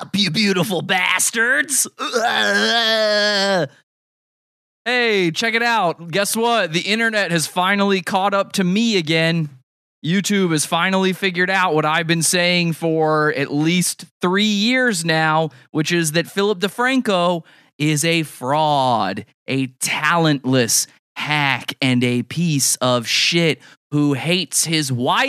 up, you beautiful bastards? Hey, check it out. Guess what? The internet has finally caught up to me again. YouTube has finally figured out what I've been saying for at least three years now, which is that Philip DeFranco is a fraud, a talentless hack, and a piece of shit who hates his wife.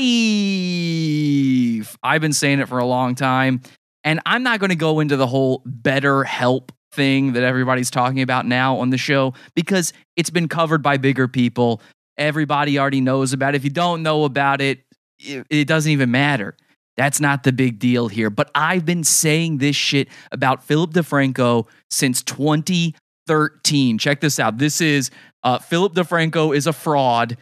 I've been saying it for a long time. And I'm not going to go into the whole BetterHelp thing that everybody's talking about now on the show because it's been covered by bigger people. Everybody already knows about it. If you don't know about it, it, it doesn't even matter. That's not the big deal here. But I've been saying this shit about Philip DeFranco since 2013. Check this out. This is uh, Philip DeFranco is a fraud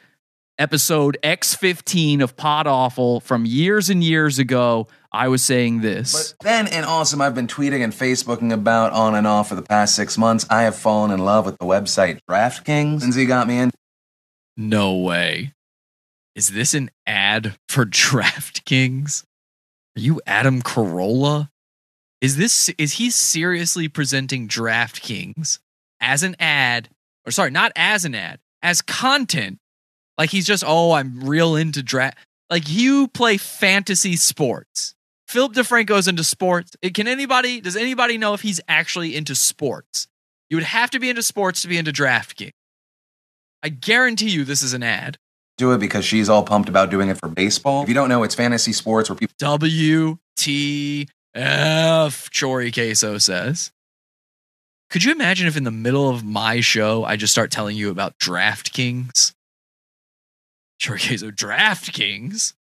episode X15 of Pod Awful from years and years ago. I was saying this. But then, and awesome, I've been tweeting and Facebooking about on and off for the past six months. I have fallen in love with the website DraftKings. Lindsay got me in. No way. Is this an ad for DraftKings? Are you Adam Carolla? Is this is he seriously presenting DraftKings as an ad? Or sorry, not as an ad, as content. Like he's just, oh, I'm real into draft. Like you play fantasy sports. Philip DeFranco's into sports. Can anybody, does anybody know if he's actually into sports? You would have to be into sports to be into DraftKings. I guarantee you this is an ad. Do it because she's all pumped about doing it for baseball. If you don't know, it's fantasy sports where people WTF, Chori Queso says. Could you imagine if in the middle of my show I just start telling you about DraftKings? Chori Queso, DraftKings?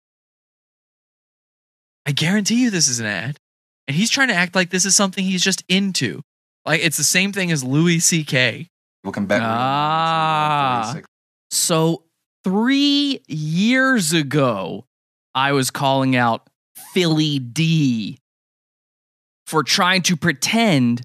I guarantee you this is an ad. And he's trying to act like this is something he's just into. Like it's the same thing as Louis C.K. can bet. Ah. So three years ago, I was calling out Philly D for trying to pretend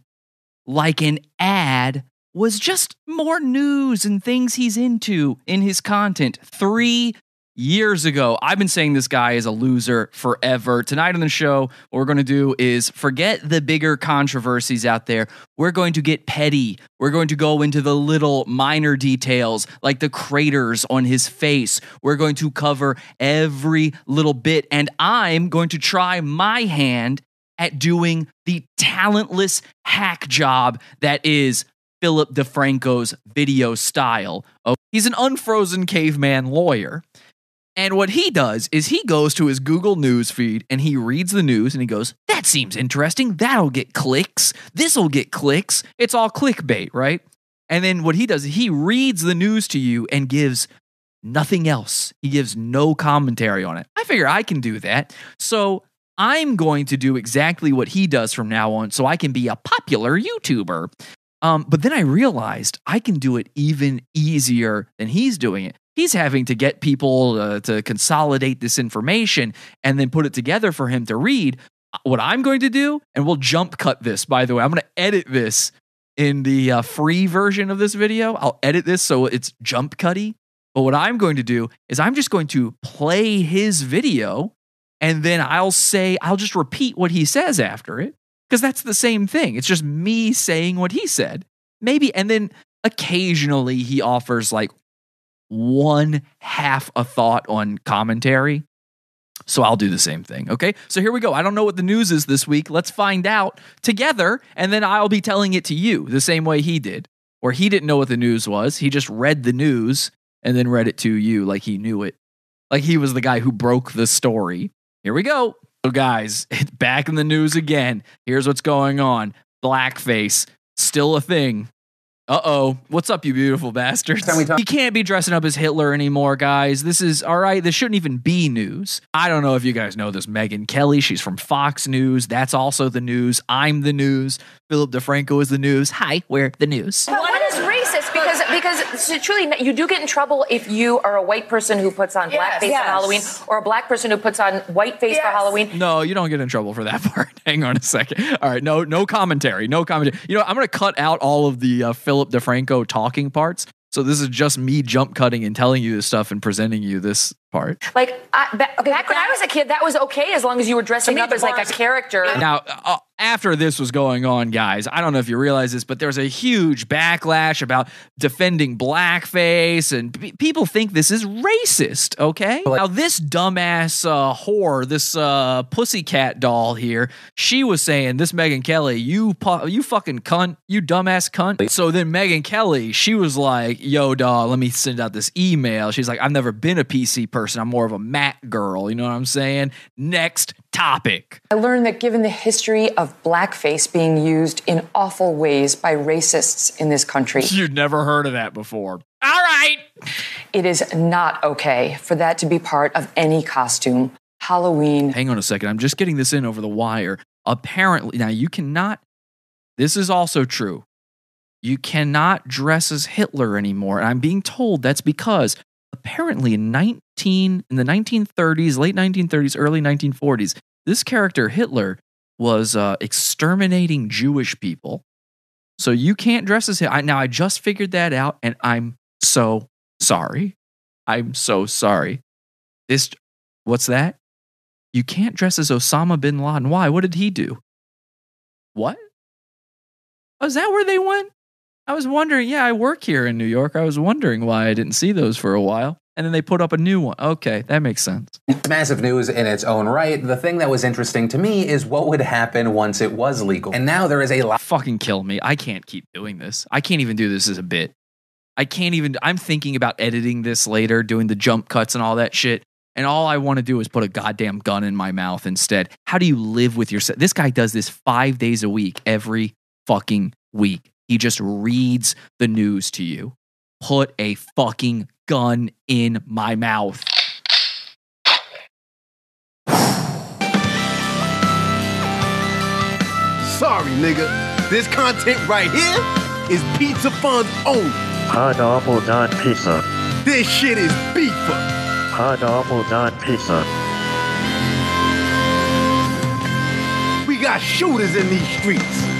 like an ad was just more news and things he's into in his content. Three years ago, I've been saying this guy is a loser forever. Tonight on the show, what we're going to do is forget the bigger controversies out there. We're going to get petty. We're going to go into the little minor details, like the craters on his face. We're going to cover every little bit. And I'm going to try my hand at doing the talentless hack job that is Philip DeFranco's video style. Oh, he's an unfrozen caveman lawyer. And what he does is he goes to his Google News feed and he reads the news and he goes, That seems interesting. That'll get clicks. This'll get clicks. It's all clickbait, right? And then what he does is he reads the news to you and gives nothing else. He gives no commentary on it. I figure I can do that. So I'm going to do exactly what he does from now on so I can be a popular YouTuber. Um, but then I realized I can do it even easier than he's doing it. He's having to get people uh, to consolidate this information and then put it together for him to read. What I'm going to do, and we'll jump cut this, by the way, I'm going to edit this in the uh, free version of this video. I'll edit this so it's jump cutty. But what I'm going to do is I'm just going to play his video and then I'll say, I'll just repeat what he says after it because that's the same thing. It's just me saying what he said. Maybe, and then occasionally he offers like one half a thought on commentary. So I'll do the same thing. Okay. So here we go. I don't know what the news is this week. Let's find out together. And then I'll be telling it to you the same way he did, or he didn't know what the news was. He just read the news and then read it to you like he knew it. Like he was the guy who broke the story. Here we go. So, guys, it's back in the news again. Here's what's going on blackface, still a thing. Uh oh. What's up, you beautiful bastards? Time talk- You can't be dressing up as Hitler anymore, guys. This is all right. This shouldn't even be news. I don't know if you guys know this. Megyn Kelly, she's from Fox News. That's also the news. I'm the news. Philip DeFranco is the news. Hi, we're the news. But what is racist? Because because so truly, you do get in trouble if you are a white person who puts on Yes. blackface Yes. for Halloween, or a black person who puts on whiteface for Yes. Halloween. No, you don't get in trouble for that part. Hang on a second. All right, no, no commentary, no commentary. You know, I'm going to cut out all of the uh, Philip DeFranco talking parts. So this is just me jump cutting and telling you this stuff and presenting you this part. Like I, ba- back when I was a kid, that was okay as long as you were dressing me, up as like a character. Now, uh, after this was going on, guys, I don't know if you realize this, but there's a huge backlash about defending blackface, and p- people think this is racist. Okay, now this dumbass uh, whore, this uh, pussycat doll here, she was saying, "This Megyn Kelly, you pu- you fucking cunt, you dumbass cunt." So then Megyn Kelly, she was like, "Yo, dog, let me send out this email." She's like, "I've never been a PC person. I'm more of a Mac girl." You know what I'm saying? Next topic. I learned that given the history of blackface being used in awful ways by racists in this country, You'd never heard of that before. All right. it is not okay for that to be part of any costume. Halloween. Hang on a second. I'm just getting this in over the wire. Apparently, now you cannot, this is also true. You cannot dress as Hitler anymore. And I'm being told that's because apparently in 19, in the 1930s, late 1930s, early 1940s, this character, Hitler, was uh, exterminating Jewish people. So you can't dress as Hitler. Now, I just figured that out and I'm so sorry. I'm so sorry. This, what's that? You can't dress as Osama bin Laden. Why? What did he do? What? Oh, is that where they went? I was wondering. Yeah, I work here in New York. I was wondering why I didn't see those for a while. And then they put up a new one. Okay, that makes sense. It's massive news in its own right. The thing that was interesting to me is what would happen once it was legal. And now there is a lot Fucking kill me. I can't keep doing this. I can't even do this as a bit. I can't even. I'm thinking about editing this later, doing the jump cuts and all that shit. And all I want to do is put a goddamn gun in my mouth instead. How do you live with yourself? This guy does this five days a week, every fucking week. He just reads the news to you. Put a fucking gun in my mouth. Sorry, nigga. This content right here is Pizza Fun's own. Pineapple dot pizza. This shit is beefer. Pineapple dot pizza. We got shooters in these streets.